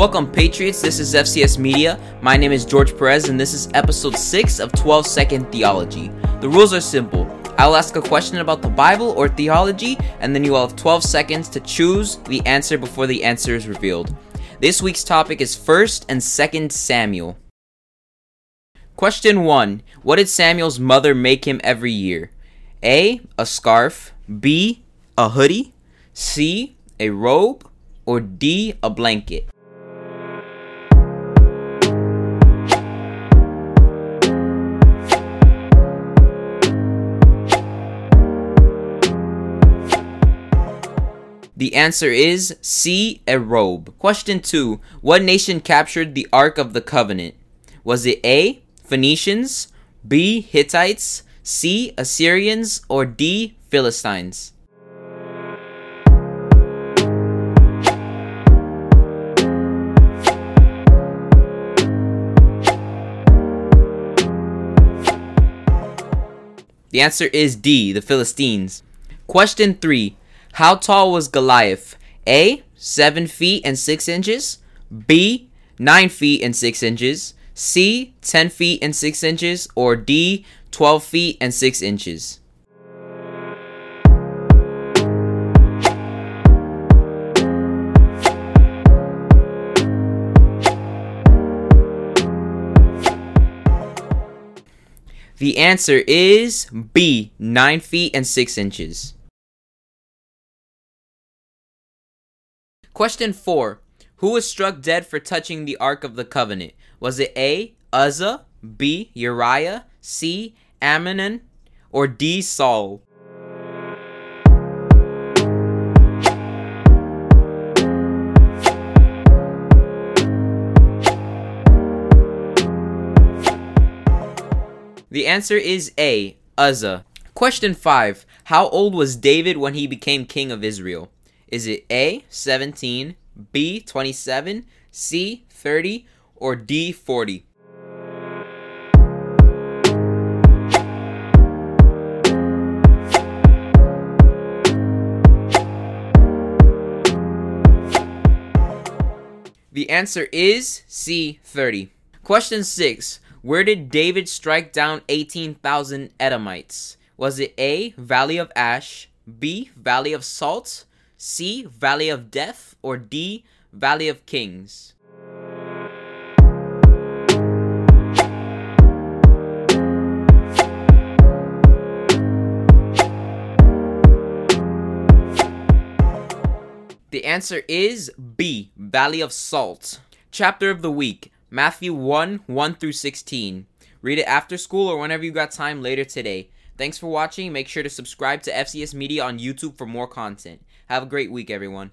Welcome, Patriots. This is FCS Media. My name is George Perez, and this is episode 6 of 12 Second Theology. The rules are simple. I'll ask a question about the Bible or theology, and then you will have 12 seconds to choose the answer before the answer is revealed. This week's topic is 1st and 2nd Samuel. Question 1 What did Samuel's mother make him every year? A. A scarf. B. A hoodie. C. A robe. Or D. A blanket. The answer is C, a robe. Question 2. What nation captured the Ark of the Covenant? Was it A, Phoenicians, B, Hittites, C, Assyrians, or D, Philistines? The answer is D, the Philistines. Question 3. How tall was Goliath? A. 7 feet and 6 inches. B. 9 feet and 6 inches. C. 10 feet and 6 inches. Or D. 12 feet and 6 inches. The answer is B. 9 feet and 6 inches. Question 4. Who was struck dead for touching the Ark of the Covenant? Was it A. Uzzah, B. Uriah, C. Amnon, or D. Saul? The answer is A. Uzzah. Question 5. How old was David when he became king of Israel? Is it A, 17, B, 27, C, 30, or D, 40? The answer is C, 30. Question 6. Where did David strike down 18,000 Edomites? Was it A, Valley of Ash, B, Valley of Salt, C. Valley of Death, or D. Valley of Kings? The answer is B. Valley of Salt. Chapter of the Week Matthew 1 1 through 16. Read it after school or whenever you got time later today. Thanks for watching. Make sure to subscribe to FCS Media on YouTube for more content. Have a great week, everyone.